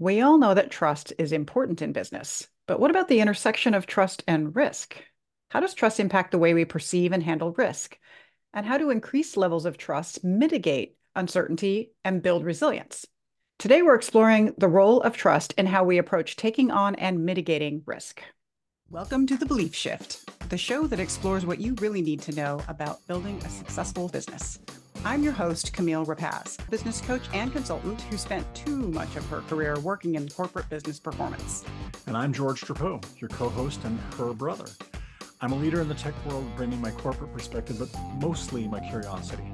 We all know that trust is important in business, but what about the intersection of trust and risk? How does trust impact the way we perceive and handle risk? And how do increased levels of trust mitigate uncertainty and build resilience? Today, we're exploring the role of trust in how we approach taking on and mitigating risk. Welcome to The Belief Shift, the show that explores what you really need to know about building a successful business. I'm your host, Camille Rapacz, business coach and consultant who spent too much of her career working in corporate business performance. And I'm George Drapeau, your co host and her brother. I'm a leader in the tech world, bringing my corporate perspective, but mostly my curiosity.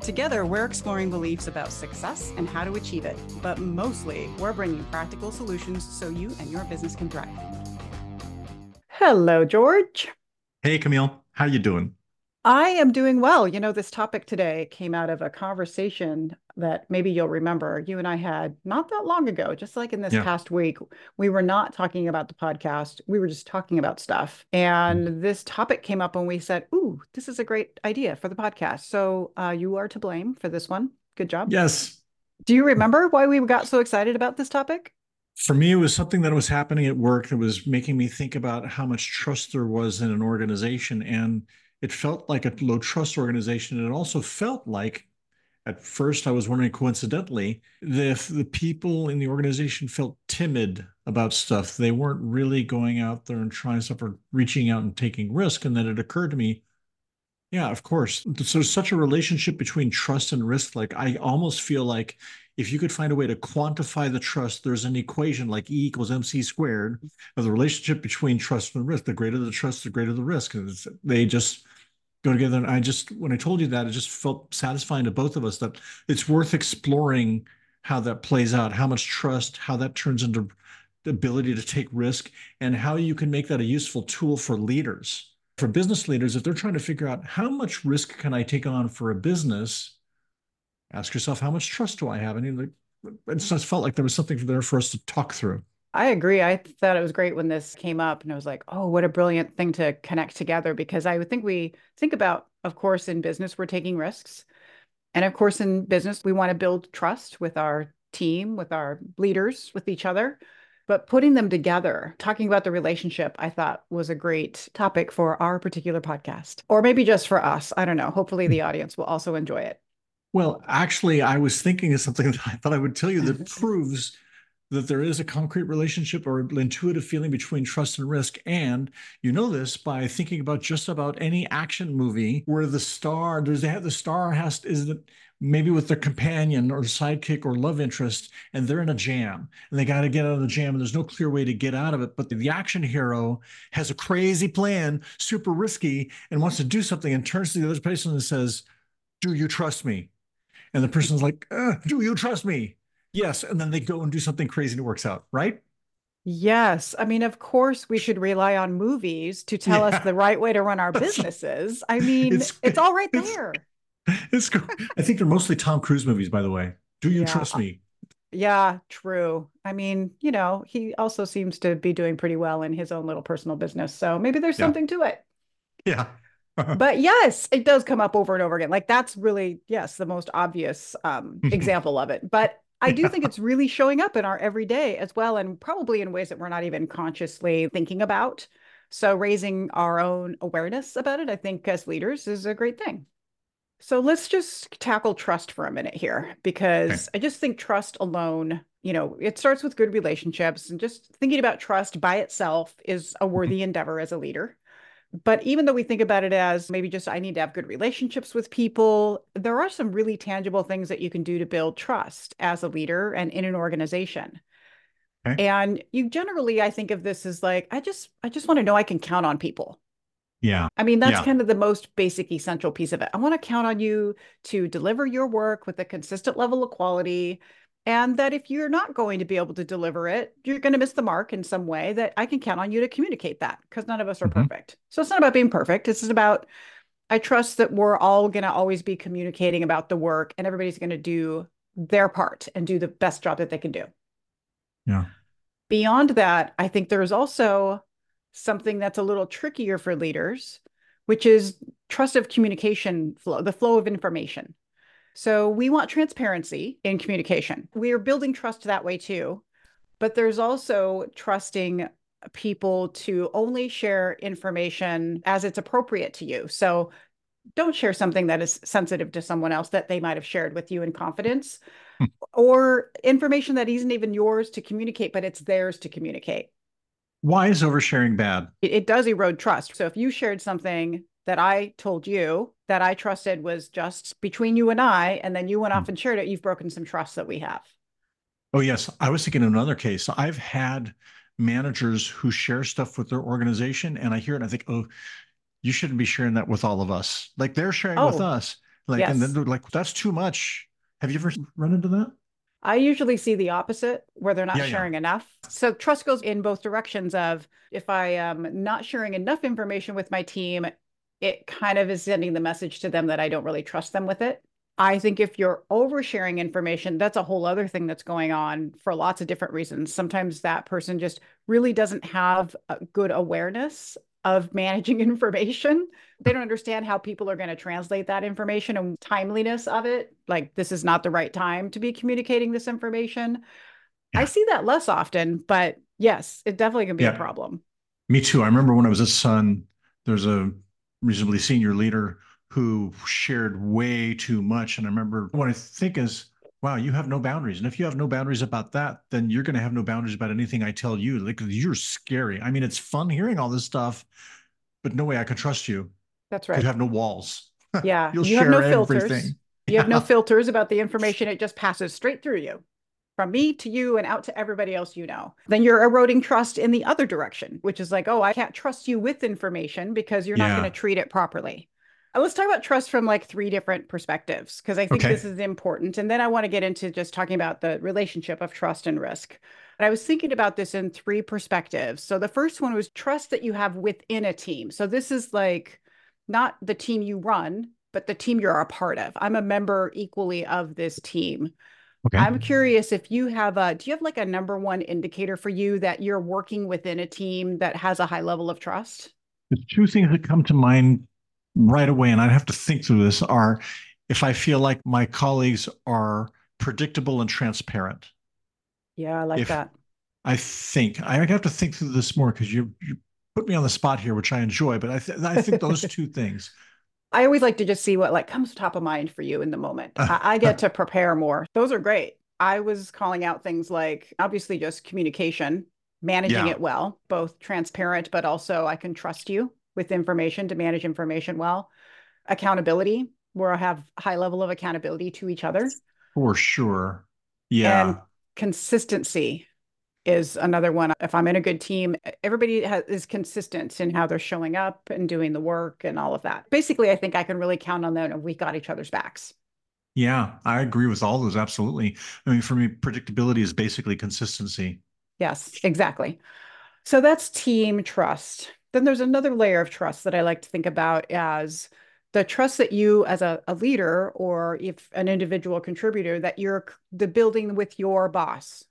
Together, we're exploring beliefs about success and how to achieve it, but mostly we're bringing practical solutions so you and your business can thrive. Hello, George. Hey, Camille. How you doing? I am doing well. You know, this topic today came out of a conversation that maybe you'll remember you and I had not that long ago, just like in this yeah. past week. We were not talking about the podcast, we were just talking about stuff. And mm. this topic came up and we said, Ooh, this is a great idea for the podcast. So uh, you are to blame for this one. Good job. Yes. Do you remember why we got so excited about this topic? For me, it was something that was happening at work that was making me think about how much trust there was in an organization. And it felt like a low trust organization. And it also felt like, at first, I was wondering coincidentally, if the people in the organization felt timid about stuff. They weren't really going out there and trying stuff or reaching out and taking risk. And then it occurred to me, yeah, of course. So there's such a relationship between trust and risk. Like I almost feel like if you could find a way to quantify the trust, there's an equation like E equals MC squared of the relationship between trust and risk. The greater the trust, the greater the risk. And they just go together. And I just, when I told you that, it just felt satisfying to both of us that it's worth exploring how that plays out, how much trust, how that turns into the ability to take risk, and how you can make that a useful tool for leaders. For business leaders, if they're trying to figure out how much risk can I take on for a business, ask yourself, how much trust do I have? Mean, it just felt like there was something there for us to talk through. I agree. I thought it was great when this came up and I was like, oh, what a brilliant thing to connect together because I would think we think about, of course, in business, we're taking risks. And of course, in business, we want to build trust with our team, with our leaders, with each other. But putting them together, talking about the relationship, I thought was a great topic for our particular podcast, or maybe just for us. I don't know. Hopefully, the audience will also enjoy it. Well, actually, I was thinking of something that I thought I would tell you that proves that there is a concrete relationship or intuitive feeling between trust and risk. And you know this by thinking about just about any action movie where the star, does they have the star has is that maybe with their companion or sidekick or love interest, and they're in a jam and they got to get out of the jam and there's no clear way to get out of it. But the, the action hero has a crazy plan, super risky, and wants to do something and turns to the other person and says, Do you trust me? And the person's like, uh, Do you trust me? Yes. And then they go and do something crazy and it works out, right? Yes. I mean, of course, we should rely on movies to tell yeah. us the right way to run our businesses. I mean, it's, it's all right there. It's, cool. I think they're mostly Tom Cruise movies, by the way. Do you yeah. trust me? Yeah, true. I mean, you know, he also seems to be doing pretty well in his own little personal business. So maybe there's yeah. something to it. Yeah. but yes, it does come up over and over again. Like that's really, yes, the most obvious um, example of it. But I do think it's really showing up in our everyday as well, and probably in ways that we're not even consciously thinking about. So, raising our own awareness about it, I think, as leaders is a great thing. So, let's just tackle trust for a minute here, because. I just think trust alone, you know, it starts with good relationships, and just thinking about trust by itself is a mm-hmm. worthy endeavor as a leader. But even though we think about it as maybe just I need to have good relationships with people, there are some really tangible things that you can do to build trust as a leader and in an organization. Okay. And you generally, I think of this as like, I just, I just want to know I can count on people. Yeah. I mean, that's yeah. kind of the most basic, essential piece of it. I want to count on you to deliver your work with a consistent level of quality and that if you're not going to be able to deliver it you're going to miss the mark in some way that i can count on you to communicate that because none of us are mm-hmm. perfect. So it's not about being perfect. It's is about i trust that we're all going to always be communicating about the work and everybody's going to do their part and do the best job that they can do. Yeah. Beyond that i think there's also something that's a little trickier for leaders which is trust of communication flow the flow of information so we want transparency in communication. We are building trust that way too. But there's also trusting people to only share information as it's appropriate to you. So don't share something that is sensitive to someone else that they might have shared with you in confidence hmm. or information that isn't even yours to communicate, but it's theirs to communicate. Why is oversharing bad? It, it does erode trust. So if you shared something that I told you that I trusted was just between you and I, and then you went hmm. off and shared it, you've broken some trust that we have. Oh, yes. I was thinking of another case. I've had managers who share stuff with their organization, and I hear it and I think, oh, you shouldn't be sharing that with all of us. Like they're sharing oh, with us. Like, yes. and then they're like, that's too much. Have you ever run into that? I usually see the opposite where they're not yeah, sharing yeah. enough. So trust goes in both directions of if I am not sharing enough information with my team, it kind of is sending the message to them that I don't really trust them with it. I think if you're oversharing information, that's a whole other thing that's going on for lots of different reasons. Sometimes that person just really doesn't have a good awareness of managing information. They don't understand how people are going to translate that information and timeliness of it. Like, this is not the right time to be communicating this information. Yeah. I see that less often, but yes, it definitely can be yeah. a problem. Me too. I remember when I was a son, there's a reasonably senior leader who shared way too much. And I remember what I think is, wow, you have no boundaries. And if you have no boundaries about that, then you're going to have no boundaries about anything I tell you. Like you're scary. I mean, it's fun hearing all this stuff, but no way I can trust you. That's right. You have no walls. Yeah. You'll you share have no filters. Everything. You have no filters about the information. It just passes straight through you from me to you and out to everybody else you know. Then you're eroding trust in the other direction, which is like, oh, I can't trust you with information because you're yeah. not going to treat it properly. Uh, let's talk about trust from like three different perspectives because I think okay. this is important. And then I want to get into just talking about the relationship of trust and risk. But I was thinking about this in three perspectives. So the first one was trust that you have within a team. So this is like not the team you run, but the team you're a part of. I'm a member equally of this team. Okay. I'm curious if you have a do you have like a number one indicator for you that you're working within a team that has a high level of trust? The two things that come to mind right away, and I'd have to think through this, are if I feel like my colleagues are predictable and transparent. Yeah, I like if, that. I think I have to think through this more because you you put me on the spot here, which I enjoy. But I th- I think those two things. I always like to just see what like comes top of mind for you in the moment. I, I get to prepare more. Those are great. I was calling out things like obviously just communication, managing yeah. it well, both transparent, but also I can trust you with information to manage information well. Accountability, where I have high level of accountability to each other. For sure. Yeah. And consistency is another one. If I'm in a good team, everybody has, is consistent in how they're showing up and doing the work and all of that. Basically, I think I can really count on them and we got each other's backs. Yeah, I agree with all those. Absolutely. I mean, for me, predictability is basically consistency. Yes, exactly. So that's team trust. Then there's another layer of trust that I like to think about as the trust that you as a, a leader or if an individual contributor that you're the building with your boss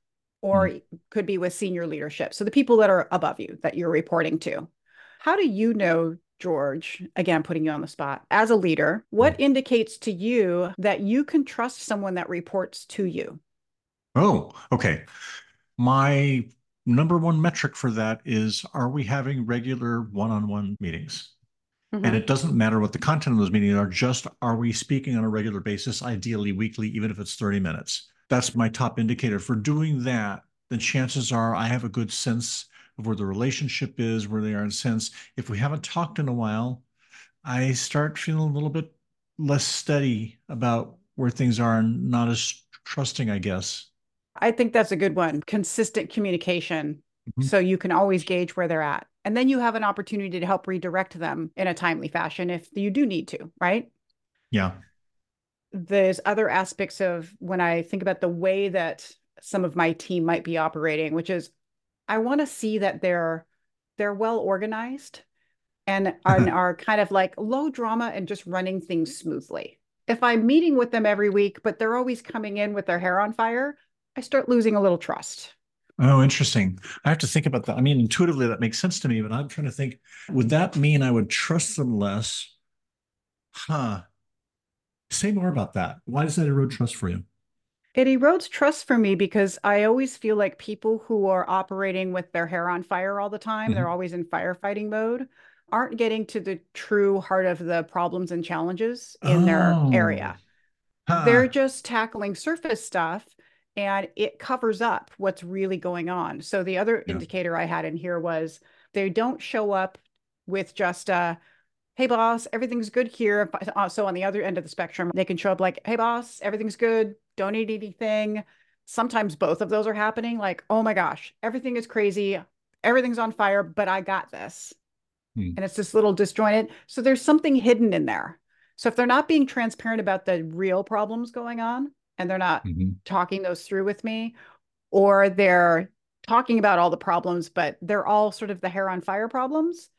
or mm. could be with senior leadership. So the people that are above you that you're reporting to. How do you know, George, again, putting you on the spot, as a leader, what mm. indicates to you that you can trust someone that reports to you? Oh, okay. My number one metric for that is are we having regular one-on-one meetings? Mm-hmm. And it doesn't matter what the content of those meetings are, just are we speaking on a regular basis, ideally weekly, even if it's 30 minutes. That's my top indicator. For doing that, then chances are I have a good sense of where the relationship is, where they are in sense. If we haven't talked in a while, I start feeling a little bit less steady about where things are and not as trusting, I guess. I think that's a good one. Consistent communication. Mm-hmm. So you can always gauge where they're at. And then you have an opportunity to help redirect them in a timely fashion if you do need to, right? Yeah. There's other aspects of when I think about the way that some of my team might be operating, which is I want to see that they're they're well organized and are, are kind of like low drama and just running things smoothly. If I'm meeting with them every week, but they're always coming in with their hair on fire, I start losing a little trust. Oh, interesting. I have to think about that. I mean, intuitively, that makes sense to me, but I'm trying to think would mm-hmm. that mean I would trust them less? Huh. Say more about that. Why does that erode trust for you? It erodes trust for me because I always feel like people who are operating with their hair on fire all the time, mm-hmm. they're always in firefighting mode, aren't getting to the true heart of the problems and challenges in oh. their area. Huh. They're just tackling surface stuff and it covers up what's really going on. So the other yeah. indicator I had in here was they don't show up with just a hey boss everything's good here. Uh, so on the other end of the spectrum they can show up like hey boss everything's good. Don't need anything. Sometimes both of those are happening. Like oh my gosh everything is crazy. Everything's on fire but i got this. Hmm. and it's this little disjointed. So there's something hidden in there. So if they're not being transparent about the real problems going on and they're not mm-hmm. talking those through with me or they're talking about all the problems but they're all sort of the hair on fire problems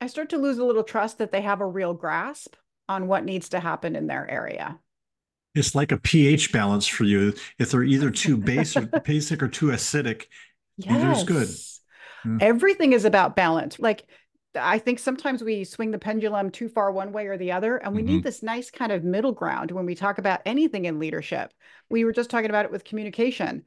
I start to lose a little trust that they have a real grasp on what needs to happen in their area. It's like a pH balance for you. If they're either too basic, basic or too acidic, yes. good. Yeah. Everything is about balance. Like I think sometimes we swing the pendulum too far one way or the other, and we mm-hmm. need this nice kind of middle ground when we talk about anything in leadership. We were just talking about it with communication.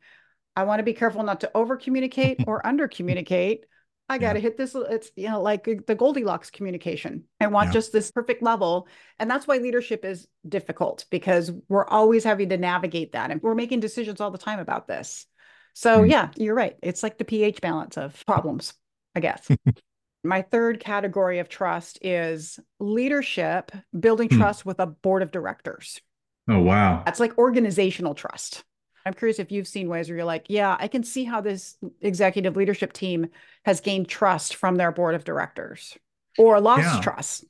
I want to be careful not to over communicate or under communicate I got to yeah. hit this. It's, you know, like the Goldilocks communication. I want yeah. just this perfect level. And that's why leadership is difficult because we're always having to navigate that. And we're making decisions all the time about this. So, mm. yeah, you're right. It's like the pH balance of problems, I guess. My third category of trust is leadership, building mm. trust with a board of directors. Oh, wow. That's like organizational trust. I'm curious if you've seen ways where you're like, yeah, I can see how this executive leadership team has gained trust from their board of directors or lost yeah. trust.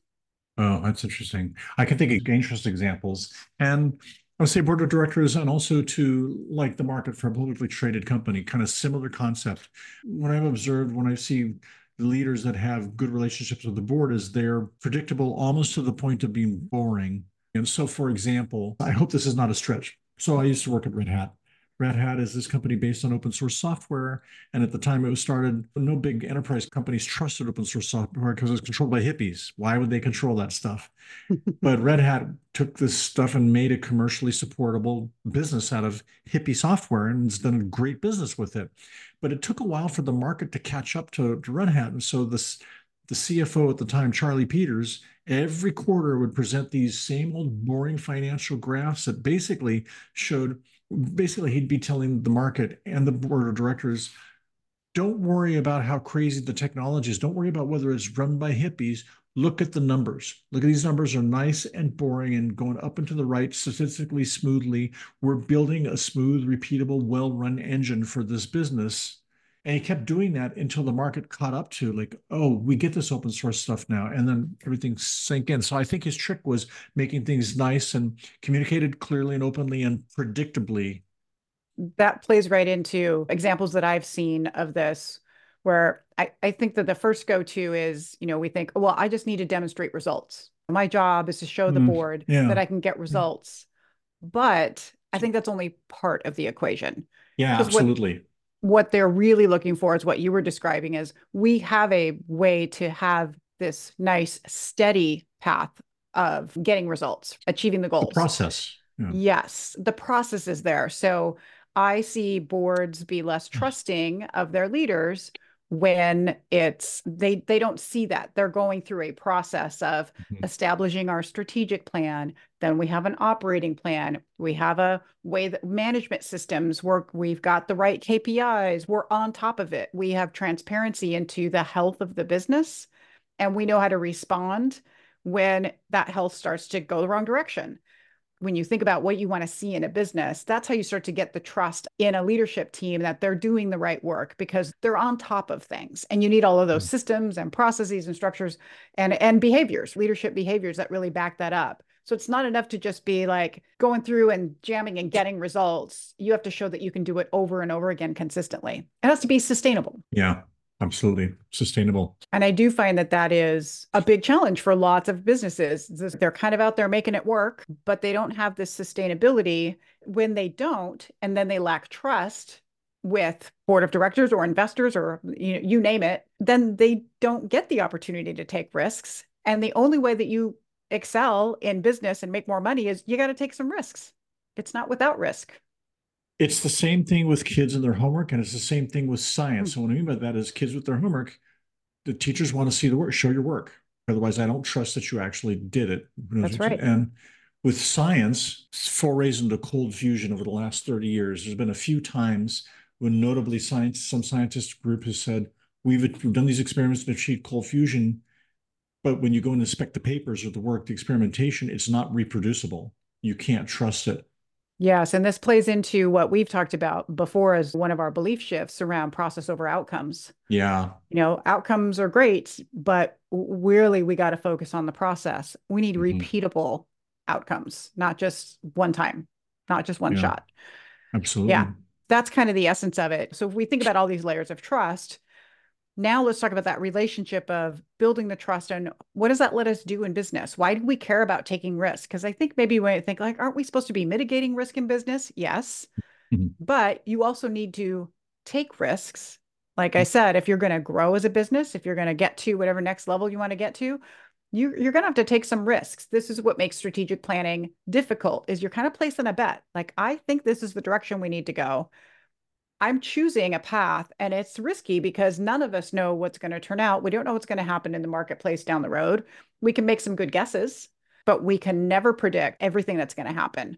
Oh, that's interesting. I can think of interest examples. And I would say board of directors and also to like the market for a publicly traded company, kind of similar concept. What I've observed when I see the leaders that have good relationships with the board is they're predictable almost to the point of being boring. And so, for example, I hope this is not a stretch. So I used to work at Red Hat. Red Hat is this company based on open source software. And at the time it was started, no big enterprise companies trusted open source software because it was controlled by hippies. Why would they control that stuff? but Red Hat took this stuff and made a commercially supportable business out of hippie software and has done a great business with it. But it took a while for the market to catch up to, to Red Hat. And so this the CFO at the time, Charlie Peters, every quarter would present these same old boring financial graphs that basically showed basically he'd be telling the market and the board of directors don't worry about how crazy the technology is. Don't worry about whether it's run by hippies. Look at the numbers. Look at these numbers are nice and boring and going up and to the right statistically smoothly. We're building a smooth repeatable well run engine for this business and he kept doing that until the market caught up to like, oh, we get this open source stuff now. And then everything sank in. So I think his trick was making things nice and communicated clearly and openly and predictably. That plays right into examples that I've seen of this where I, I think that the first go to is, you know, we think, well, I just need to demonstrate results. My job is to show the mm, board yeah. that I can get results. But I think that's only part of the equation. Yeah, absolutely. What, what they're really looking for is what you were describing is we have a way to have this nice steady path of getting results achieving the goals the process yeah. yes the process is there so i see boards be less mm. trusting of their leaders when it's they they don't see that. They're going through a process of mm-hmm. establishing our strategic plan then we have an operating plan we have a way that management systems work we've got the right KPIs we're on top of it. We have transparency into the health of the business and we know how to respond when that health starts to go the wrong direction when you think about what you want to see in a business, that's how you start to get the trust in a leadership team that they're doing the right work because they're on top of things. And you need all of those mm-hmm. systems and processes and structures and and behaviors, leadership behaviors that really back that up. So it's not enough to just be like going through and jamming and getting results. You have to show that you can do it over and over again consistently. It has to be sustainable. Yeah. Absolutely sustainable. And I do find that that is a big challenge for lots of businesses. They're kind of out there making it work, but they don't have this sustainability. When they don't, and then they lack trust with board of directors or investors or you, know, you name it, then they don't get the opportunity to take risks. And the only way that you excel in business and make more money is you got to take some risks. It's not without risk. It's the same thing with kids and their homework, and it's the same thing with science. Mm-hmm. So what I mean by that is kids with their homework, the teachers want to see the work, show your work. Otherwise, I don't trust that you actually did it. That's right. And with science, forays into cold fusion over the last 30 years, there's been a few times when notably science, some scientist group has said, we've, we've done these experiments and achieved cold fusion, but when you go and inspect the papers or the work, the experimentation, it's not reproducible. You can't trust it. Yes. And this plays into what we've talked about before as one of our belief shifts around process over outcomes. Yeah. You know, outcomes are great, but really we got to focus on the process. We need mm-hmm. repeatable outcomes, not just one time, not just one yeah. shot. Absolutely. Yeah. That's kind of the essence of it. So if we think about all these layers of trust, now let's talk about that relationship of building the trust and what does that let us do in business? Why do we care about taking risk? Because i think maybe when I think like aren't we supposed to be mitigating risk in business? Yes. Mm-hmm. but you also need to take risks. Like i mm-hmm. said if you're going to grow as a business if you're going to get to whatever next level you want to get to you, you're going to have to take some risks. This is what makes strategic planning difficult is you're kind of placing a bet. Like i think this is the direction we need to go I'm choosing a path and it's risky because none of us know what's going to turn out. We don't know what's going to happen in the marketplace down the road. We can make some good guesses, but we can never predict everything that's going to happen.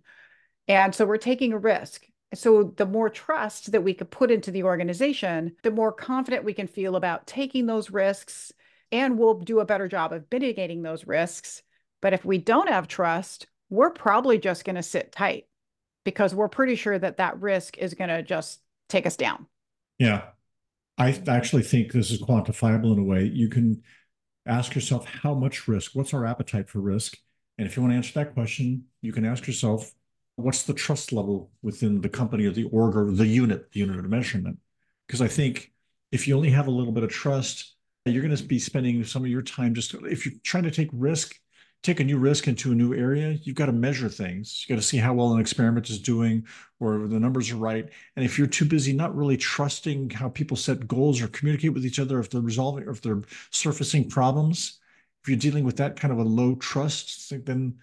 And so we're taking a risk. So the more trust that we could put into the organization, the more confident we can feel about taking those risks and we'll do a better job of mitigating those risks. But if we don't have trust, we're probably just going to sit tight because we're pretty sure that that risk is going to just take us down. Yeah. I actually think this is quantifiable in a way. You can ask yourself how much risk, what's our appetite for risk? And if you want to answer that question, you can ask yourself, what's the trust level within the company or the org or the unit, the unit of measurement? Because I think if you only have a little bit of trust, you're going to be spending some of your time just if you're trying to take risk take a new risk into a new area, you've got to measure things. You've got to see how well an experiment is doing or the numbers are right. And if you're too busy not really trusting how people set goals or communicate with each other, if they're resolving or if they're surfacing problems, if you're dealing with that kind of a low trust, then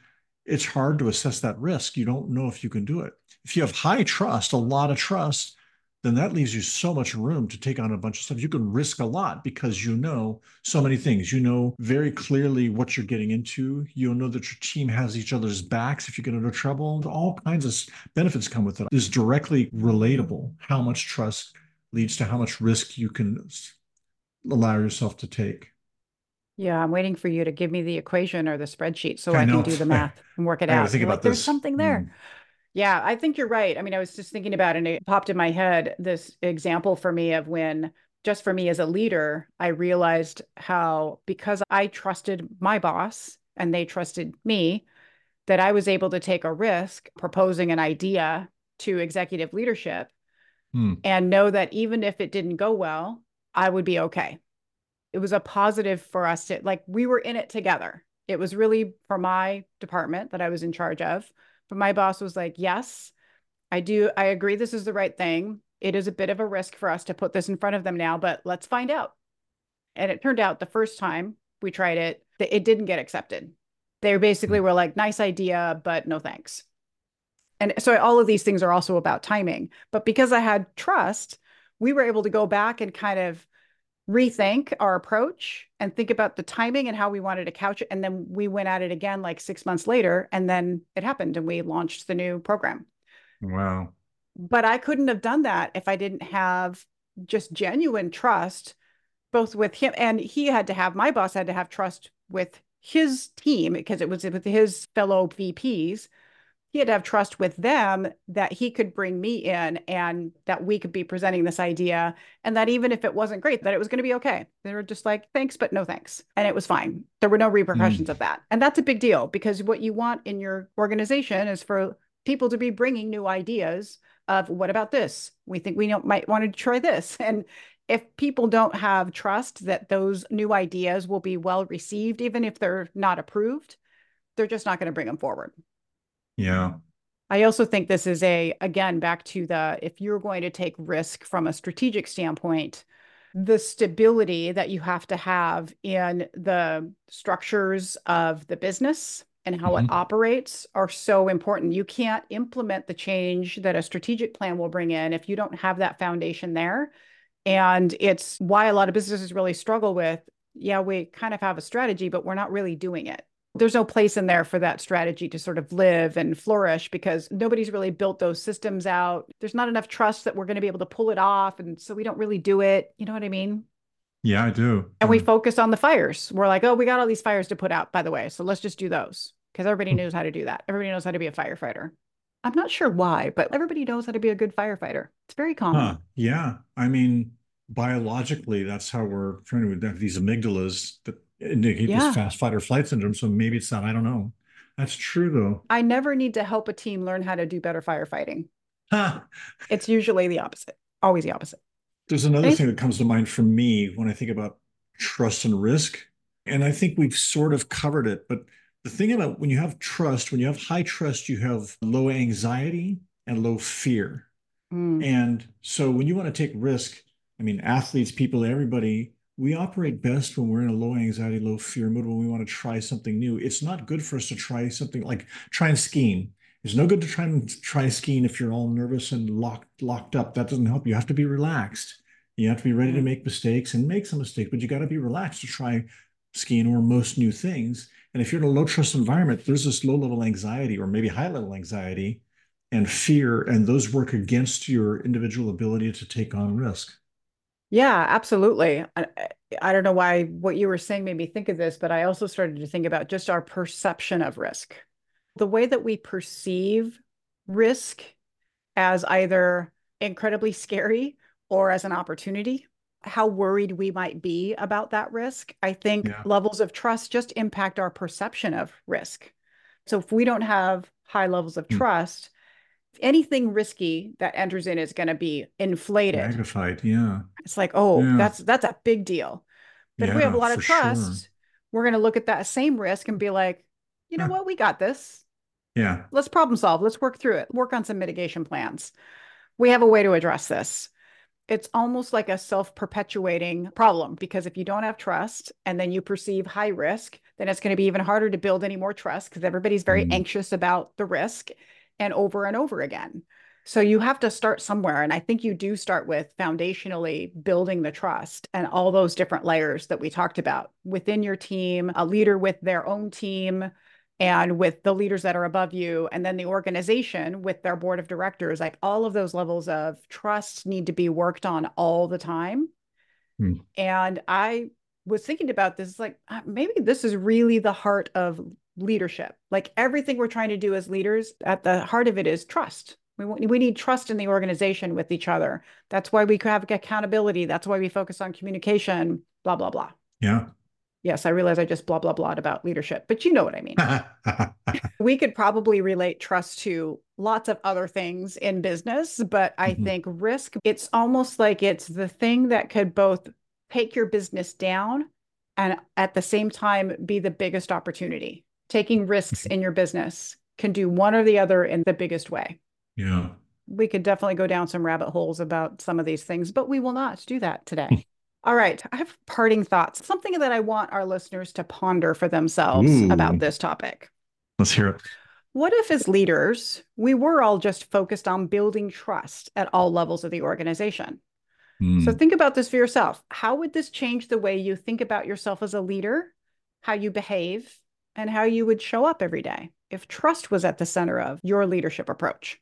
it's hard to assess that risk. You don't know if you can do it. If you have high trust, a lot of trust, then that leaves you so much room to take on a bunch of stuff. You can risk a lot because you know so many things. You know very clearly what you're getting into. You'll know that your team has each other's backs if you get into trouble. All kinds of benefits come with it. It's directly relatable. How much trust leads to how much risk you can allow yourself to take. Yeah, I'm waiting for you to give me the equation or the spreadsheet so I, I can do the math and work it out. Think about like, There's something there. Mm. Yeah, I think you're right. I mean, I was just thinking about and it popped in my head this example for me of when just for me as a leader, I realized how because I trusted my boss and they trusted me, that I was able to take a risk proposing an idea to executive leadership hmm. and know that even if it didn't go well, I would be okay. It was a positive for us to like we were in it together. It was really for my department that I was in charge of but my boss was like, yes, I do. I agree. This is the right thing. It is a bit of a risk for us to put this in front of them now, but let's find out. And it turned out the first time we tried it, it didn't get accepted. They basically were like, nice idea, but no thanks. And so all of these things are also about timing. But because I had trust, we were able to go back and kind of rethink our approach and think about the timing and how we wanted to couch it. And then we went at it again like six months later, and then it happened and we launched the new program. Wow. But I couldn't have done that if I didn't have just genuine trust, both with him and he had to have, my boss had to have trust with his team because it was with his fellow VPs he had to have trust with them that he could bring me in and that we could be presenting this idea and that even if it wasn't great that it was going to be okay. They were just like thanks but no thanks. And it was fine. There were no repercussions mm. of that. And that's a big deal because what you want in your organization is for people to be bringing new ideas of what about this? We think we might want to try this. And if people don't have trust that those new ideas will be well received even if they're not approved they're just not going to bring them forward yeah. I also think this is a, again, back to the if you're going to take risk from a strategic standpoint, the stability that you have to have in the structures of the business and how mm-hmm. it operates are so important. You can't implement the change that a strategic plan will bring in if you don't have that foundation there. And it's why a lot of businesses really struggle with yeah, we kind of have a strategy, but we're not really doing it. There's no place in there for that strategy to sort of live and flourish because nobody's really built those systems out. There's not enough trust that we're going to be able to pull it off. And so we don't really do it. You know what I mean? Yeah, I do. And we focus on the fires. We're like, oh, we got all these fires to put out, by the way. So let's just do those because everybody hmm. knows how to do that. Everybody knows how to be a firefighter. I'm not sure why, but everybody knows how to be a good firefighter. It's very common. Huh. Yeah. I mean, biologically, that's how we're trying to have these amygdalas that indicate yeah. this fast fight or flight syndrome. So maybe it's not. I don't know. That's true, though. I never need to help a team learn how to do better firefighting. Huh. It's usually the opposite, always the opposite. There's another thing that comes to mind for me when I think about trust and risk. And I think we've sort of covered it. But the thing about when you have trust, when you have high trust, you have low anxiety and low fear. Mm. And so when you want to take risk, I mean, athletes, people, everybody, we operate best when we're in a low anxiety, low fear mood when we want to try something new. It's not good for us to try something like trying skiing. It's no good to try and try skiing if you're all nervous and locked locked up. That doesn't help. You have to be relaxed. You have to be ready to mm-hmm. make mistakes and make some mistakes, but you got to be relaxed to try skiing or most new things. And if you're in a low trust environment, there's this low level anxiety or maybe high level anxiety and fear, and those work against your individual ability to take on risk. Yeah, absolutely. I, I don't know why what you were saying made me think of this, but I also started to think about just our perception of risk the way that we perceive risk as either incredibly scary or as an opportunity, how worried we might be about that risk. I think yeah. levels of trust just impact our perception of risk. So if we don't have high levels of mm. trust, anything risky that enters in is going to be inflated magnified yeah it's like oh yeah. that's that's a big deal but yeah, if we have a lot of trust sure. we're going to look at that same risk and be like you know what we got this yeah. Let's problem solve. Let's work through it. Work on some mitigation plans. We have a way to address this. It's almost like a self perpetuating problem because if you don't have trust and then you perceive high risk, then it's going to be even harder to build any more trust because everybody's very mm. anxious about the risk and over and over again. So you have to start somewhere. And I think you do start with foundationally building the trust and all those different layers that we talked about within your team, a leader with their own team, and with the leaders that are above you and then the organization with their board of directors like all of those levels of trust need to be worked on all the time hmm. and i was thinking about this like uh, maybe this is really the heart of leadership like everything we're trying to do as leaders at the heart of it is trust we, we need trust in the organization with each other that's why we have accountability that's why we focus on communication blah blah blah yeah Yes, I realize I just blah, blah, blah about leadership, but you know what I mean. we could probably relate trust to lots of other things in business, but I mm-hmm. think risk, it's almost like it's the thing that could both take your business down and at the same time be the biggest opportunity. Taking risks in your business can do one or the other in the biggest way. Yeah. We could definitely go down some rabbit holes about some of these things, but we will not do that today. All right. I have parting thoughts, something that I want our listeners to ponder for themselves Ooh. about this topic. Let's hear it. What if, as leaders, we were all just focused on building trust at all levels of the organization? Mm. So think about this for yourself. How would this change the way you think about yourself as a leader, how you behave, and how you would show up every day if trust was at the center of your leadership approach?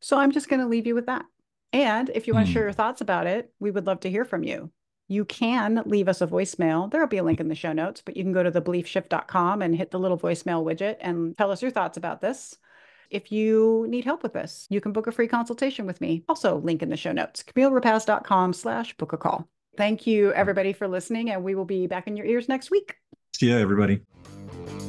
So I'm just going to leave you with that. And if you want to share hmm. your thoughts about it, we would love to hear from you you can leave us a voicemail. There'll be a link in the show notes, but you can go to thebeliefshift.com and hit the little voicemail widget and tell us your thoughts about this. If you need help with this, you can book a free consultation with me. Also, link in the show notes, camillerapacz.com slash book a call. Thank you, everybody, for listening, and we will be back in your ears next week. See ya, everybody. Bye.